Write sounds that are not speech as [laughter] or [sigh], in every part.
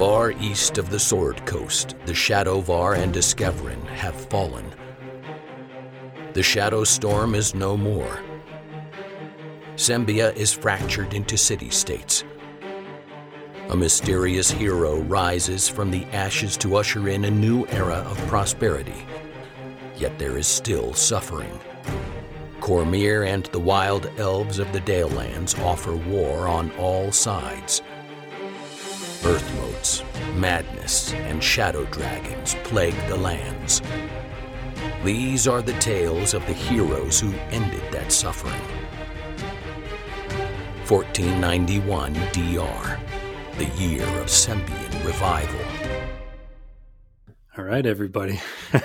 Far east of the Sword Coast, the Shadovar and Discoverin have fallen. The Shadow Storm is no more. Sembia is fractured into city-states. A mysterious hero rises from the ashes to usher in a new era of prosperity. Yet there is still suffering. Cormyr and the wild elves of the Dalelands offer war on all sides. Earth motes, madness, and shadow dragons plague the lands. These are the tales of the heroes who ended that suffering. 1491 DR, the year of Sembian revival. All right, everybody. [laughs]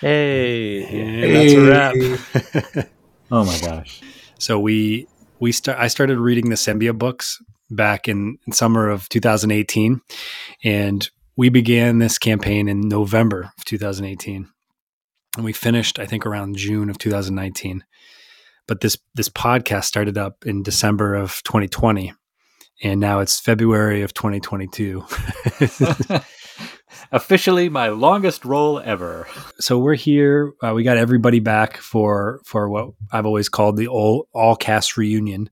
Hey, and that's a wrap. [laughs] Oh my gosh. so we we start. I started reading the Sembia books back in, in summer of 2018, and we began this campaign in November of 2018, and we finished I think around June of 2019. But this this podcast started up in December of 2020, and now it's February of 2022. [laughs] [laughs] Officially my longest role ever. so we're here. Uh, we got everybody back for for what I've always called the all all cast reunion.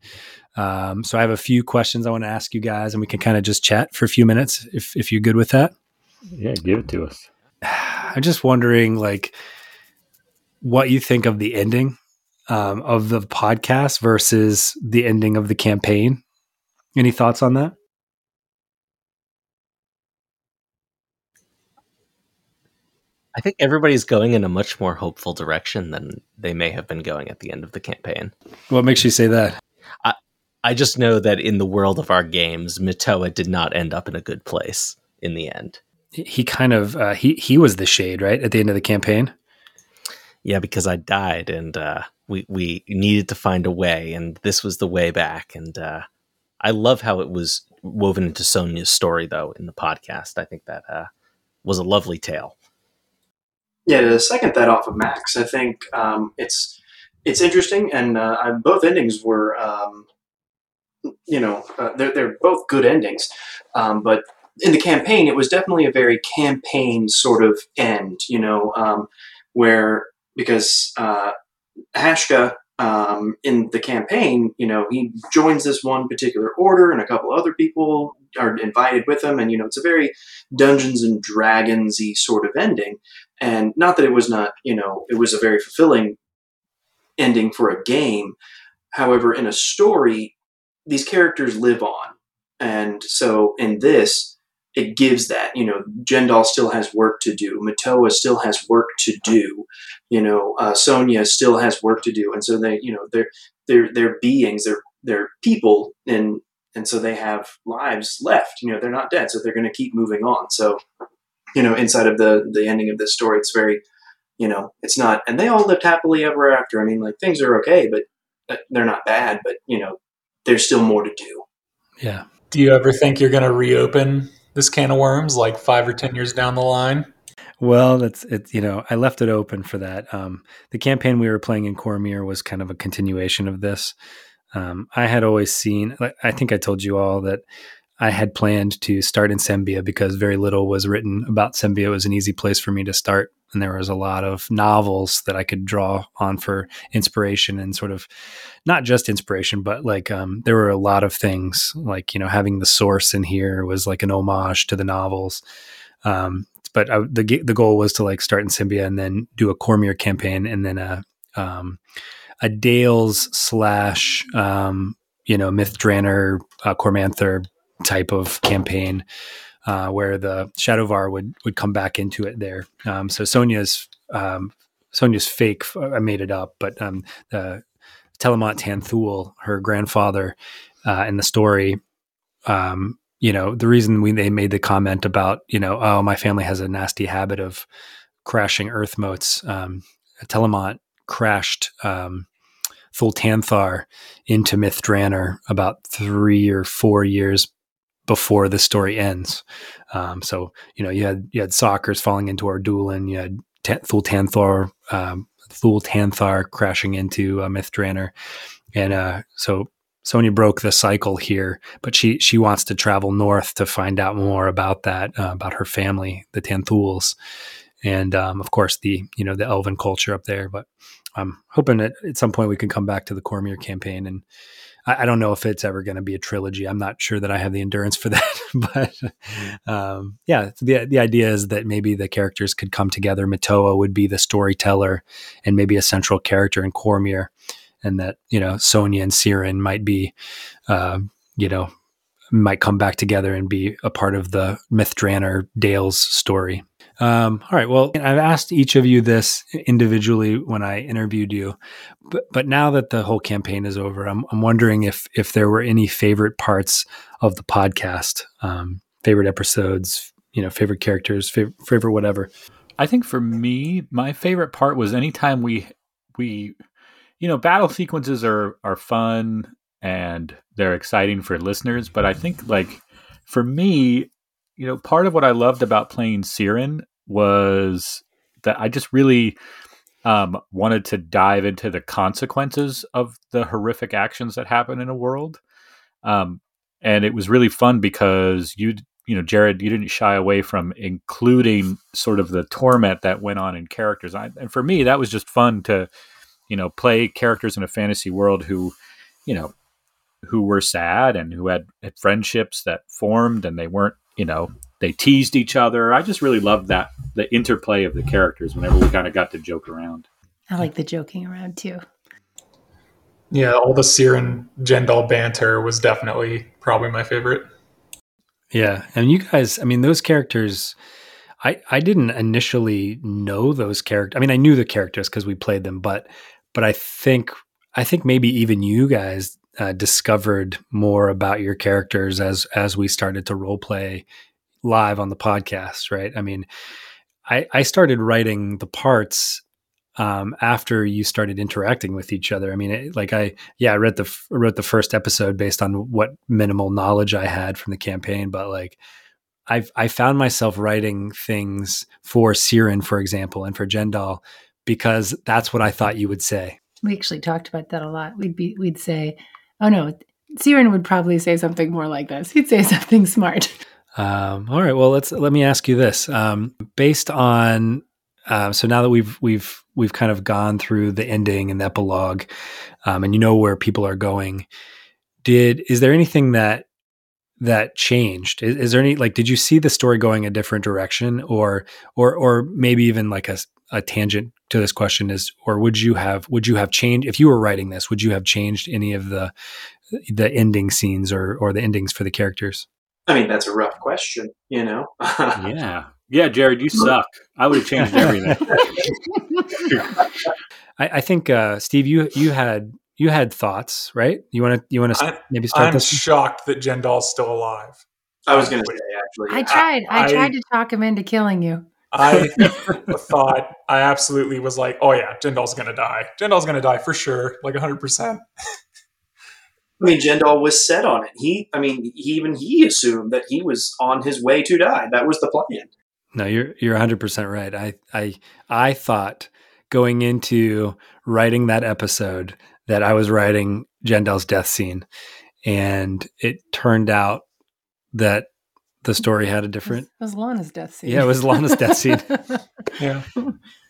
Um, so I have a few questions I want to ask you guys, and we can kind of just chat for a few minutes if if you're good with that. Yeah, give it to us. [sighs] I'm just wondering, like, what you think of the ending um, of the podcast versus the ending of the campaign. Any thoughts on that? I think everybody's going in a much more hopeful direction than they may have been going at the end of the campaign. What makes you say that? I just know that in the world of our games, Matoa did not end up in a good place in the end. He- He kind of uh, he he was the shade right at the end of the campaign. Yeah, because I died and uh, we we needed to find a way, and this was the way back. And uh, I love how it was woven into Sonia's story, though, in the podcast. I think that uh, was a lovely tale. Yeah, to second that off of Max, I think um, it's it's interesting, and uh, I, both endings were, um, you know, uh, they're they're both good endings, um, but in the campaign, it was definitely a very campaign sort of end, you know, um, where because uh, Hashka um, in the campaign, you know, he joins this one particular order, and a couple other people are invited with him, and you know, it's a very Dungeons and Dragonsy sort of ending. And not that it was not you know it was a very fulfilling ending for a game. However in a story these characters live on. And so in this it gives that you know Jendal still has work to do. Matoa still has work to do. You know uh, Sonia still has work to do. And so they you know they're they're they're beings. They're they're people and and so they have lives left. You know they're not dead. So they're going to keep moving on. So you know, inside of the the ending of this story, it's very, you know, it's not, and they all lived happily ever after. I mean, like things are okay, but they're not bad. But you know, there's still more to do. Yeah. Do you ever think you're going to reopen this can of worms like five or 10 years down the line? Well, that's it. You know, I left it open for that. Um, the campaign we were playing in Cormyr was kind of a continuation of this. Um, I had always seen. I think I told you all that I had planned to start in Sembia because very little was written about Sembia. It was an easy place for me to start, and there was a lot of novels that I could draw on for inspiration and sort of not just inspiration, but like um, there were a lot of things like you know having the source in here was like an homage to the novels. Um, but I, the the goal was to like start in Sembia and then do a Cormyr campaign and then a um, a Dales slash um, you know Myth Drannor uh, Cormanthor type of campaign uh, where the Shadovar would would come back into it there. Um, so Sonia's um, Sonia's fake. I made it up, but um, the Telamont Tanthul, her grandfather, uh, in the story. Um, you know, the reason we they made the comment about you know, oh, my family has a nasty habit of crashing earth motes. Um, Telamont crashed um, Thultanthar into Myth about three or four years before the story ends. Um, so you know you had you had Sakkors falling into Ordulin, you had T- Thultanthar um, Thultanthar crashing into uh, Myth Drannor, and uh, so Sonya broke the cycle here, but she she wants to travel north to find out more about that uh, about her family, the Tanthuls, and um, of course the you know the elven culture up there. But I'm hoping that at some point we can come back to the Cormyr campaign and I, I don't know if it's ever going to be a trilogy. I'm not sure that I have the endurance for [laughs] that, but um, yeah, the the idea is that maybe the characters could come together. Matoa would be the storyteller and maybe a central character in Cormyr, and that you know Sonia and Sirin might be, uh, you know, might come back together and be a part of the Myth Dale's story. Um, all right. Well, I've asked each of you this individually when I interviewed you, but but now that the whole campaign is over, I'm I'm wondering if if there were any favorite parts of the podcast, um, favorite episodes, you know, favorite characters, favorite, favorite whatever. I think for me, my favorite part was anytime we we you know battle sequences are are fun and they're exciting for listeners, but I think like for me you know, part of what I loved about playing Sirin was that I just really um, wanted to dive into the consequences of the horrific actions that happen in a world. Um, and it was really fun because you, you know, Jared, you didn't shy away from including sort of the torment that went on in characters. I, and for me, that was just fun to, you know, play characters in a fantasy world who, you know, who were sad and who had, had friendships that formed and they weren't you know they teased each other. I just really loved that the interplay of the characters whenever we kind of got to joke around. I like the joking around too. Yeah, all the Sirin Jendal banter was definitely probably my favorite. Yeah, and you guys, I mean, those characters. I, I didn't initially know those characters. I mean, I knew the characters because we played them, but but I think I think maybe even you guys uh, discovered more about your characters as as we started to role play live on the podcast, right? I mean, I, I started writing the parts um, after you started interacting with each other. I mean, it, like I, yeah, I read the I wrote the first episode based on what minimal knowledge I had from the campaign, but like I I found myself writing things for Sirin, for example, and for Jendal because that's what I thought you would say. We actually talked about that a lot. We'd be we'd say, "Oh no, Sirin would probably say something more like this. He'd say [laughs] something smart." Um, all right. Well, let's let me ask you this. Um, based on uh, so now that we've we've we've kind of gone through the ending and the epilogue, um, and you know where people are going. Did is there anything that that changed? Is, is, there any like did you see the story going a different direction, or or or maybe even like a, a tangent to this question is, or would you have would you have changed if you were writing this? Would you have changed any of the the ending scenes or or the endings for the characters? I mean, that's a rough question, you know? [laughs] yeah. Yeah, Jared, you suck. I would have changed everything. [laughs] I, I, think uh, Steve, you you had you had thoughts, right? You want to you want to maybe start I'm this? shocked that Jendal's still alive. I was going to say actually. I tried. I, I, tried to talk him into killing you. I thought I absolutely was like, oh yeah, Jendal's going to die. Jendal's going to die for sure, like 100. percent I mean, Jendal was set on it. He, I mean, he, even he assumed that he was on his way to die. That was the plan. No, you're you're 100 percent right. I I I thought going into writing that episode that I was writing Jendal's death scene, and it turned out that the story had a different. It was, Lana's death scene. Yeah, it was Lana's death scene. [laughs] yeah, [laughs]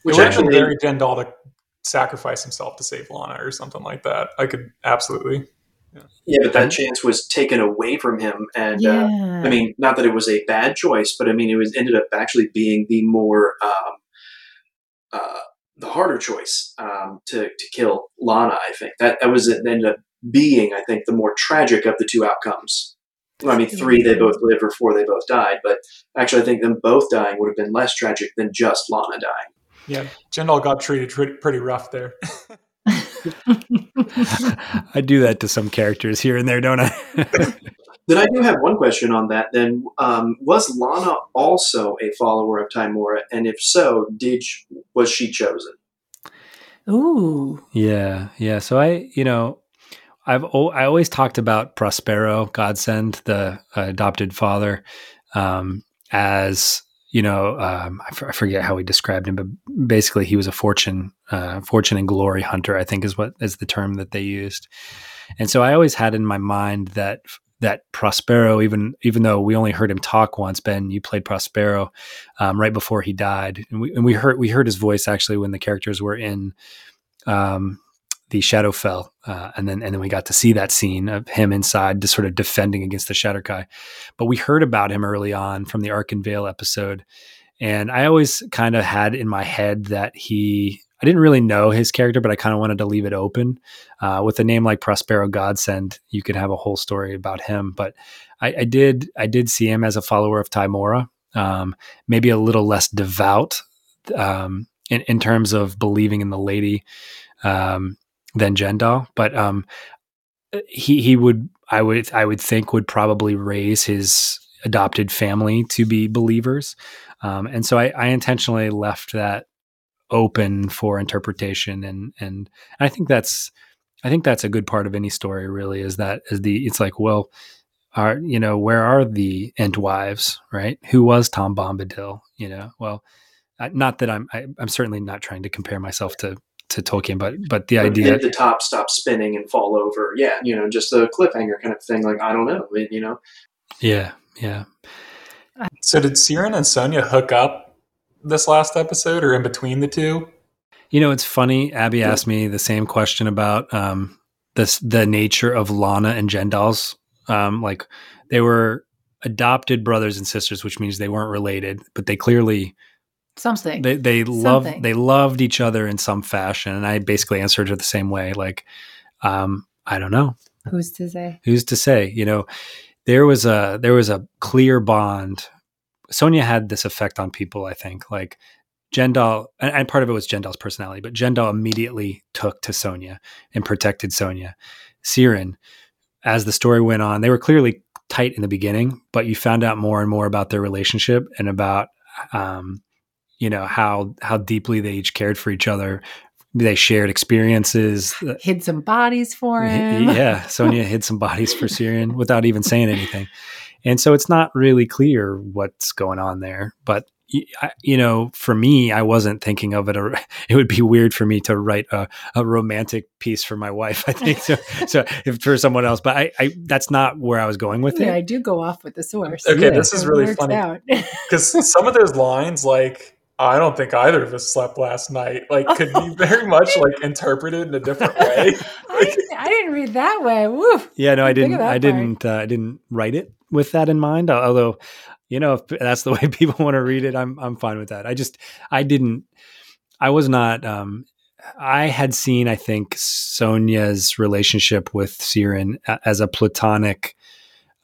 which it actually very Jendal to sacrifice himself to save Lana or something like that. I could absolutely yeah. yeah, but that chance was taken away from him, and yeah. uh, I mean, not that it was a bad choice, but I mean, it was ended up actually being the more um, uh, the harder choice um, to to kill Lana. I think that that was it ended up being, I think, the more tragic of the two outcomes. I mean, three they both lived, or four they both died, but actually, I think them both dying would have been less tragic than just Lana dying. Yeah, Jendal got treated pretty rough there. [laughs] I do that to some characters here and there, don't I? [laughs] then I do have one question on that. Then, um, was Lana also a follower of Tymora, and if so, did she, was she chosen? Ooh, yeah, yeah. So I, you know, I've I always talked about Prospero, Godsend, the uh, adopted father, um, as you know, um, I, f- I forget how he described him, but basically he was a fortune, uh, fortune and glory hunter. I think is what is the term that they used. and so I always had in my mind that that Prospero, even even though we only heard him talk once, Ben, you played Prospero um, right before he died, and we and we heard we heard his voice actually when the characters were in um, the Shadowfell, uh, and then and then we got to see that scene of him inside, just sort of defending against the Shadar-kai. But we heard about him early on from the Arkenvale episode, and I always kind of had in my head that he I didn't really know his character, but I kind of wanted to leave it open. Uh, with a name like Prospero Godsend, you could have a whole story about him. But I, I did I did see him as a follower of Tymora, um, maybe a little less devout um, in, in terms of believing in the lady um, than Jendal, but um, he he would I would I would think would probably raise his adopted family to be believers. Um, and so I, I, intentionally left that open for interpretation and and I think that's I think that's a good part of any story really is that is the it's like well are you know where are the Entwives right who was Tom Bombadil you know well not that I'm I, am i am certainly not trying to compare myself to to Tolkien but but the but idea did the top stop spinning and fall over yeah you know just a cliffhanger kind of thing like I don't know you know yeah yeah so did Siren and Sonia hook up this last episode or in between the two? You know, it's funny. Abby asked me the same question about um, this the nature of Lana and Jendal's. Um, like they were adopted brothers and sisters, which means they weren't related, but they clearly something they they love they loved each other in some fashion. And I basically answered her the same way, like, um, I don't know. Who's to say? Who's to say? You know, there was a there was a clear bond Sonia had this effect on people, I think. Like Jendal, and, and part of it was Jendal's personality, but Jendal immediately took to Sonia and protected Sonia. Siren, as the story went on, they were clearly tight in the beginning, but you found out more and more about their relationship and about um, you know how how deeply they each cared for each other. They shared experiences. [sighs] Hid some bodies for him. Yeah, Sonia [laughs] hid some bodies for syrian without even saying anything. And so it's not really clear what's going on there. But you know, for me, I wasn't thinking of it. [laughs] It would be weird for me to write a, a romantic piece for my wife. I think so. [laughs] so if for someone else, but I, I, that's not where I was going with yeah, it. I do go off with the source. Okay, yeah, this is really funny because some of those lines, like I don't think either of us slept last night. Like, could be [laughs] very much like interpreted in a different [laughs] way. I, didn't, I, didn't, read that way. Woo. Yeah, no, I didn't. I didn't. Uh, I didn't write it with that in mind. Although, you know, if that's the [laughs] way people want to read it, I'm I'm fine with that. I just I didn't. I was not. Um, I had seen, I think, Sonia's relationship with Siren as a platonic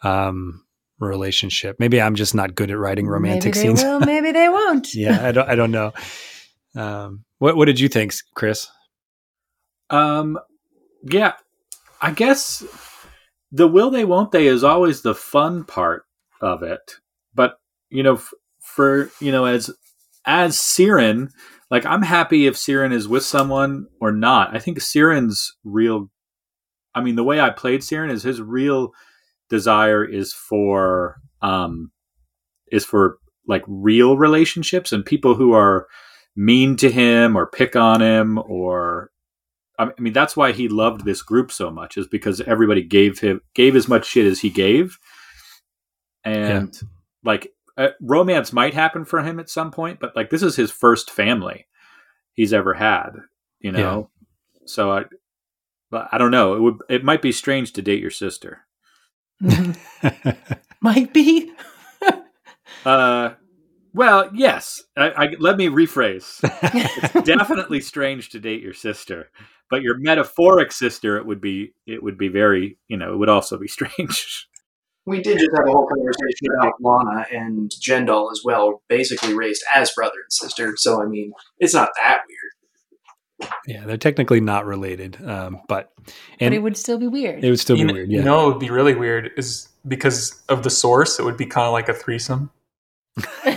um, relationship. Maybe I'm just not good at writing romantic maybe scenes. Will, maybe they won't. [laughs] yeah, I don't. I don't know. Um, what What did you think, Chris? Um, yeah, I guess the will they won't they is always the fun part of it. But you know, f- for you know, as as Siren, like I'm happy if Siren is with someone or not. I think Siren's real. I mean, the way I played Siren is his real desire is for um is for like real relationships and people who are mean to him or pick on him or I mean that's why he loved this group so much is because everybody gave him gave as much shit as he gave and yeah. like uh, romance might happen for him at some point but like this is his first family he's ever had you know yeah. so i I don't know it would it might be strange to date your sister [laughs] Might be. [laughs] uh, well, yes. I, I, let me rephrase. it's [laughs] definitely strange to date your sister, but your metaphoric sister, it would be, it would be very, you know, it would also be strange. We did just have a whole conversation about Lana and Jendal as well, basically raised as brother and sister. So I mean, it's not that weird. Yeah, they're technically not related, um, but and but it would still be weird. It would still you be weird. Yeah. You know, it would be really weird is because of the source. It would be kind of like a threesome. [laughs] you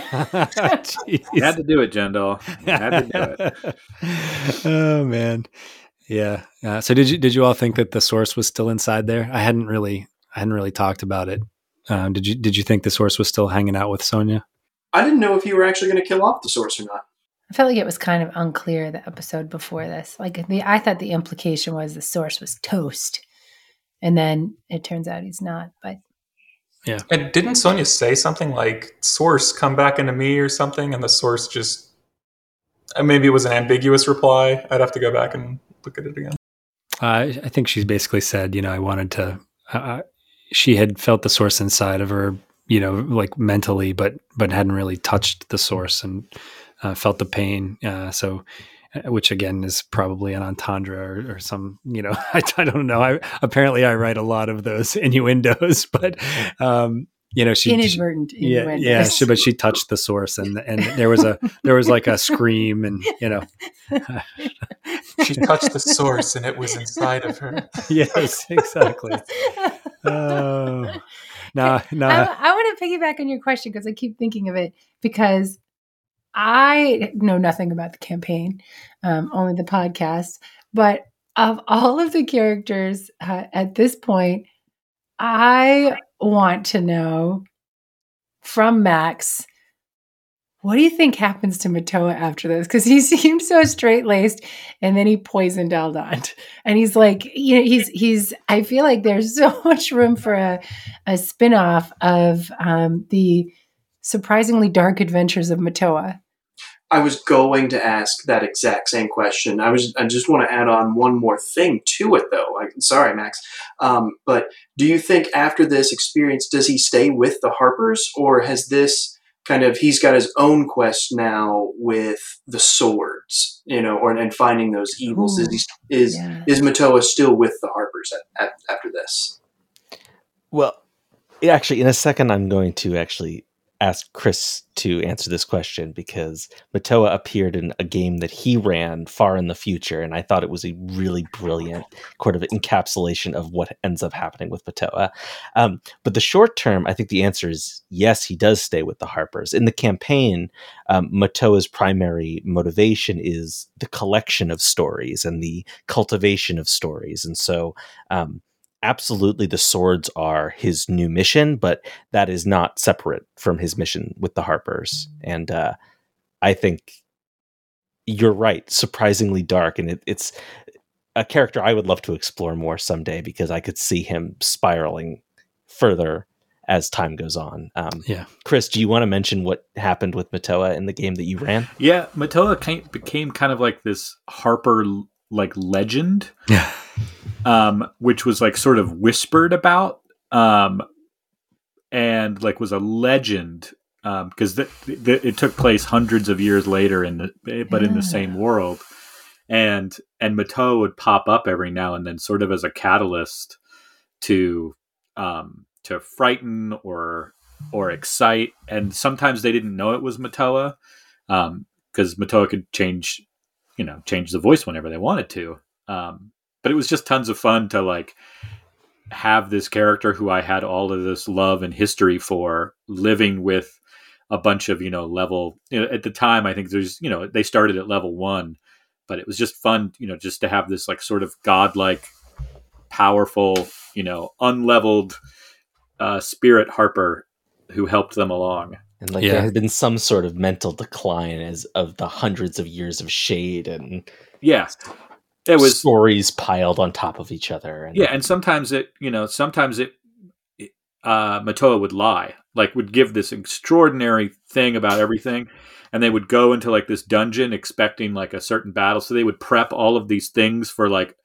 had to do it, Jendal. Had to do it. oh man, yeah. Uh, so did you did you all think that the source was still inside there? I hadn't really I hadn't really talked about it. Um, did you did you think the source was still hanging out with Sonia? I didn't know if you were actually going to kill off the source or not. I felt like it was kind of unclear the episode before this. Like the, I thought the implication was the source was toast, and then it turns out he's not. But yeah. And didn't Sonya say something like "Source, come back into me" or something? And the source just uh, maybe it was an ambiguous reply. I'd have to go back and look at it again. Uh, I think she's basically said, you know, I wanted to. Uh, she had felt the source inside of her, you know, like mentally, but but hadn't really touched the source and uh, felt the pain. Uh, so uh, which again is probably an entendre or, or some, you know, [laughs] I, I, don't know. I apparently I write a lot of those [laughs] innuendos, but um, you know, she inadvertent. She, yeah, yeah. She, but she touched the source, and and there was a there was like a scream, and you know, [laughs] she touched the source, and it was inside of her. yes, exactly. Oh, no, no. I, I want to piggyback on your question because I keep thinking of it because I know nothing about the campaign, um, only the podcast. But of all of the characters uh, at this point, I want to know from Max what do you think happens to Matoa after this? Because he [laughs] seemed so straight laced, and then he poisoned Aldon, and he's like, you know, he's he's. I feel like there's so [laughs] much room for a a spinoff of um, the surprisingly dark adventures of Matoa. I was going to ask that exact same question. I was. I just want to add on one more thing to it, though. I, sorry, Max. Um, but do you think after this experience, does he stay with the Harpers, or has this kind of he's got his own quest now with the swords, you know, or and finding those evils? Ooh, is he, is yeah. is Matoa still with the Harpers at, at, after this? Well, actually, in a second, I'm going to actually ask Chris to answer this question because Matoa appeared in a game that he ran far in the future, and I thought it was a really brilliant sort of encapsulation of what ends up happening with Matoa. Um, but the short term, I think the answer is yes, he does stay with the Harpers. In the campaign, um, Matoa's primary motivation is the collection of stories and the cultivation of stories, and so um, absolutely the swords are his new mission, but that is not separate from his mission with the Harpers. And uh, I think you're right, surprisingly dark, and it, it's a character I would love to explore more someday because I could see him spiraling further as time goes on. Um, yeah, Chris, do you want to mention what happened with Matoa in the game that you ran? Yeah, Matoa became kind of like this Harper like legend. Yeah um, which was like sort of whispered about, um, and like was a legend because um, th- th- it took place hundreds of years later in the but in the same world, and and Matoa would pop up every now and then, sort of as a catalyst to um, to frighten or or excite, and sometimes they didn't know it was Matoa because um, Matoa could change, you know, change the voice whenever they wanted to. Um, but it was just tons of fun to like have this character who I had all of this love and history for living with a bunch of you know level you know, at the time I think there's you know they started at level one but it was just fun you know just to have this like sort of godlike powerful you know unleveled uh, spirit Harper who helped them along and like yeah. there had been some sort of mental decline as of the hundreds of years of shade and yeah it was stories piled on top of each other. And, yeah, and sometimes it, you know, sometimes it, uh, Matoa would lie, like would give this extraordinary thing about everything, and they would go into like this dungeon expecting like a certain battle, so they would prep all of these things for like,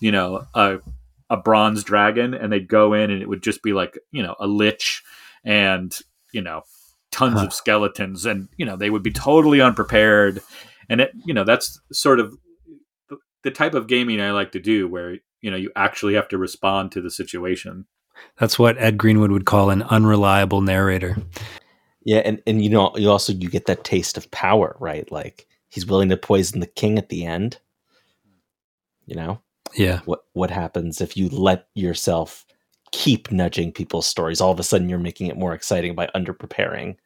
you know, a a bronze dragon, and they'd go in and it would just be like, you know, a lich and you know, tons huh. of skeletons, and you know, they would be totally unprepared, and it, you know, that's sort of the type of gaming I like to do, where you know you actually have to respond to the situation. That's what Ed Greenwood would call an unreliable narrator. Yeah, and and you know you also you get that taste of power, right? Like he's willing to poison the king at the end. You know? Yeah. What what happens if you let yourself keep nudging people's stories? All of a sudden you're making it more exciting by underpreparing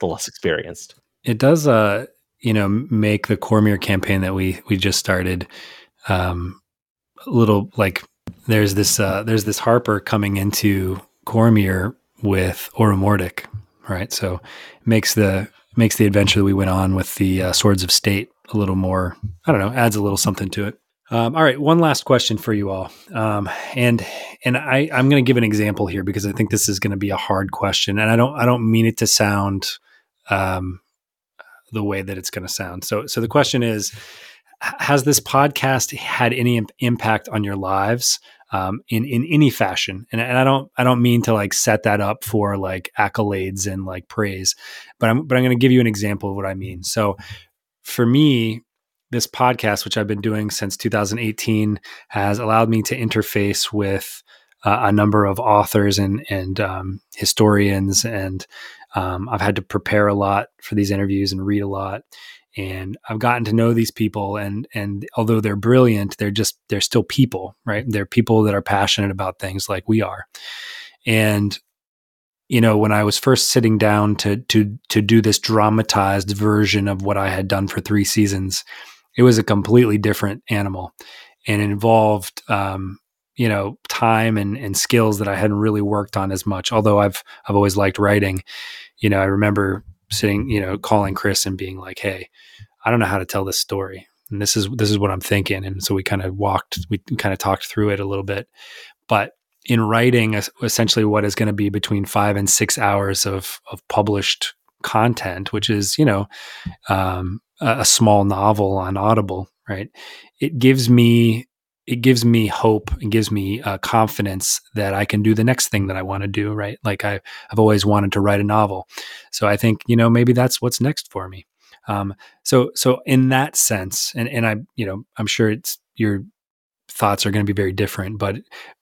the less experienced. It does uh you know make the Cormyr campaign that we we just started um, a little like there's this uh, there's this Harper coming into Cormyr with Oromordic, right? So makes the makes the adventure that we went on with the uh, Swords of State a little more. I don't know, adds a little something to it. Um, all right, one last question for you all, um, and and I I'm going to give an example here because I think this is going to be a hard question, and I don't I don't mean it to sound um, the way that it's going to sound. So so the question is, has this podcast had any impact on your lives um, in in any fashion? And, and I don't I don't mean to like set that up for like accolades and like praise, but I'm but I'm going to give you an example of what I mean. So for me, this podcast, which I've been doing since 2018, has allowed me to interface with a number of authors and and um, historians, and um, I've had to prepare a lot for these interviews and read a lot. And I've gotten to know these people, and and although they're brilliant, they're just they're still people, right? They're people that are passionate about things like we are. And you know, when I was first sitting down to to to do this dramatized version of what I had done for three seasons, it was a completely different animal and involved um, you know time and, and skills that I hadn't really worked on as much. Although I've I've always liked writing. You know, I remember sitting, you know, calling Chris and being like, "Hey, I don't know how to tell this story, and this is this is what I'm thinking." And so we kind of walked, we kind of talked through it a little bit. But in writing, essentially, what is going to be between five and six hours of of published content, which is you know um, a, small novel on Audible, right? It gives me it gives me hope and gives me uh, confidence that I can do the next thing that I want to do, right? Like I, I've always wanted to write a novel, so I think you know maybe that's what's next for me. Um, so so in that sense, and and I you know I'm sure it's your thoughts are going to be very different, but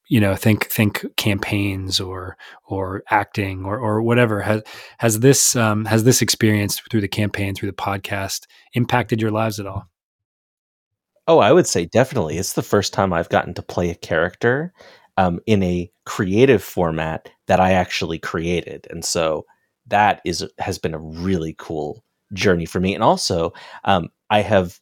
you know think think campaigns or or acting or or whatever has has this um, has this experience through the campaign through the podcast impacted your lives at all oh i would say definitely it's the first time i've gotten to play a character um, in a creative format that i actually created and so that is has been a really cool journey for me and also um, i have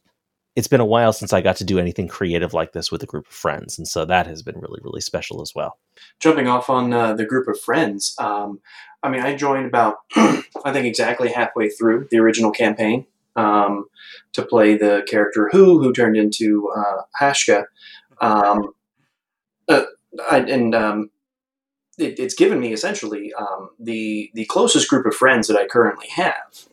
it's been a while since I got to do anything creative like this with a group of friends, and so that has been really really special as well. Jumping off on uh, the group of friends, um, I mean, I joined about [clears throat] I think exactly halfway through the original campaign um, to play the character who who turned into uh, Hashka, um, uh, I, and um, it, it's given me essentially um, the the closest group of friends that I currently have.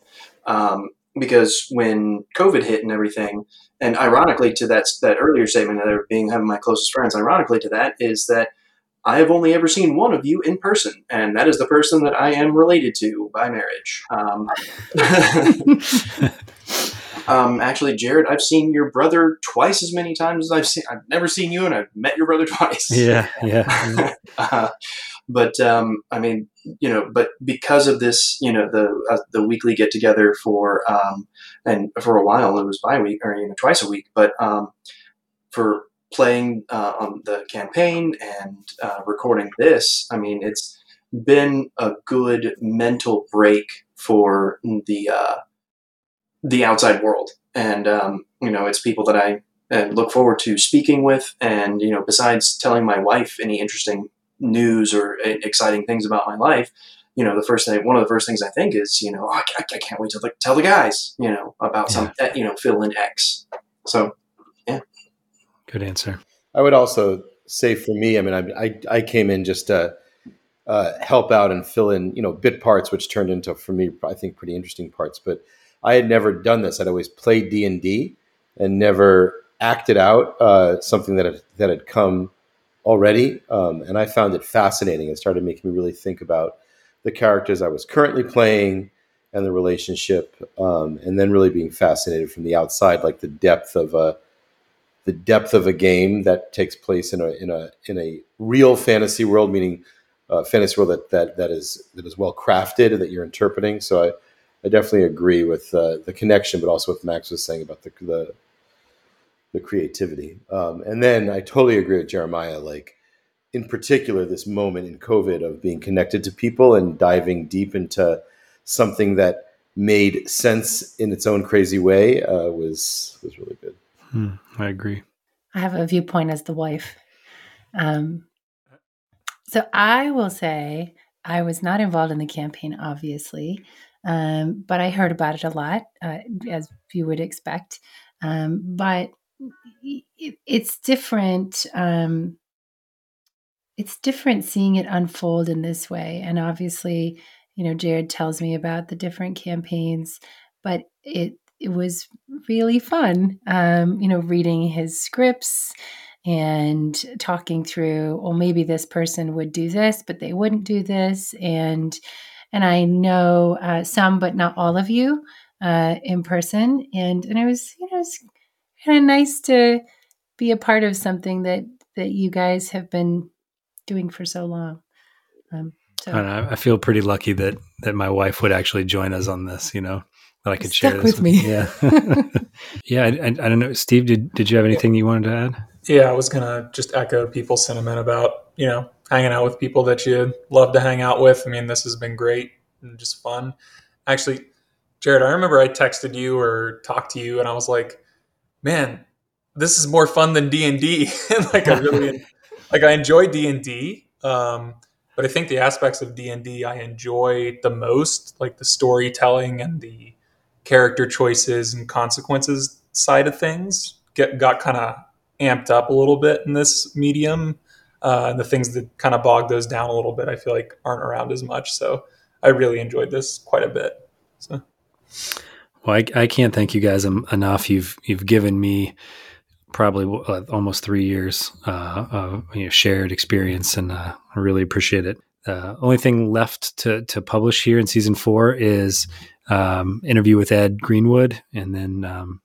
Um, because when COVID hit and everything, and ironically to that that earlier statement of being having my closest friends, ironically to that is that I have only ever seen one of you in person, and that is the person that I am related to by marriage. Um, [laughs] [laughs] um, actually, Jared, I've seen your brother twice as many times as I've seen. I've never seen you, and I've met your brother [laughs] twice. Yeah, yeah. [laughs] uh, but um, I mean, you know, but because of this, you know, the uh, the weekly get together for um, and for a while it was bi week or you know twice a week, but um, for playing uh, on the campaign and uh, recording this, I mean, it's been a good mental break for the uh, the outside world, and um, you know, it's people that I uh, look forward to speaking with, and you know, besides telling my wife any interesting news or exciting things about my life, you know, the first thing, one of the first things I think is, you know, oh, I, I, can't wait to like, tell the guys, you know, about yeah. some, you know, fill in X. So, yeah. Good answer. I would also say for me, I mean, I, I, I came in just to uh, help out and fill in, you know, bit parts, which turned into, for me, I think pretty interesting parts, but I had never done this. I'd always played D and D and never acted out uh, something that had, that had come already, um, and I found it fascinating. It started making me really think about the characters I was currently playing and the relationship, um, and then really being fascinated from the outside, like the depth of a the depth of a game that takes place in a in a in a real fantasy world, meaning a fantasy world that that that is that is well crafted and that you're interpreting. So I, I definitely agree with uh, the connection, but also what Max was saying about the the the creativity. Um, and then I totally agree with Jeremiah. Like, in particular, this moment in COVID of being connected to people and diving deep into something that made sense in its own crazy way uh, was was really good. Hmm, I agree. I have a viewpoint as the wife. Um, so I will say I was not involved in the campaign, obviously, um, but I heard about it a lot, uh, as you would expect. Um, but it's different. Um, it's different seeing it unfold in this way. And obviously, you know, Jared tells me about the different campaigns, but it it was really fun. Um, you know, reading his scripts and talking through, well, maybe this person would do this, but they wouldn't do this, and and I know uh, some, but not all of you uh, in person, and and it was you know it's kind of nice to be a part of something that that you guys have been doing for so long. Um, so I, I, feel pretty lucky that that my wife would actually join us on this. You know, that I could share this with, me. Yeah, [laughs] yeah. I, I, I, don't know, Steve. Did did you have anything you wanted to add? Yeah, I was gonna just echo people's sentiment about you know hanging out with people that you love to hang out with. I mean, this has been great and just fun. Actually, Jared, I remember I texted you or talked to you, and I was like, "Man, this is more fun than D and D." [laughs] Like I really, [laughs] like I enjoy D and D, um, but I think the aspects of D and D I enjoy the most, like the storytelling and the character choices and consequences side of things, get got kind of amped up a little bit in this medium. Uh, and the things that kind of bog those down a little bit, I feel like aren't around as much. So I really enjoyed this quite a bit. So. Well, I, I can't thank you guys enough. You've you've given me probably uh, almost three years uh, of you know, shared experience, and uh, I really appreciate it. Uh, only thing left to to publish here in season four is um, interview with Ed Greenwood, and then um,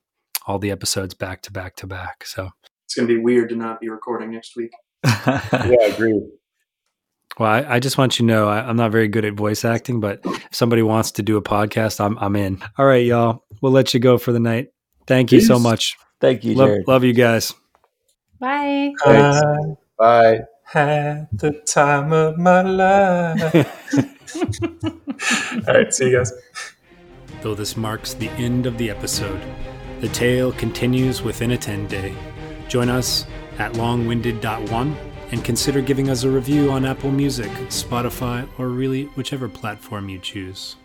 all the episodes back to back to back. So it's going to be weird to not be recording next week. [laughs] yeah, I agree. Well, I, I, just want you to know I, am not very good at voice acting, but if somebody wants to do a podcast, I'm I'm in. All right, y'all. We'll let you go for the night. Thank you so much. Thank you, love, love, you guys. Bye. Bye. Had the time of my life. [laughs] All right, see you guys. Though this marks the end of the episode, the tale continues within a 10 day. Join us at longwinded.one and consider giving us a review on Apple Music, Spotify, or really whichever platform you choose.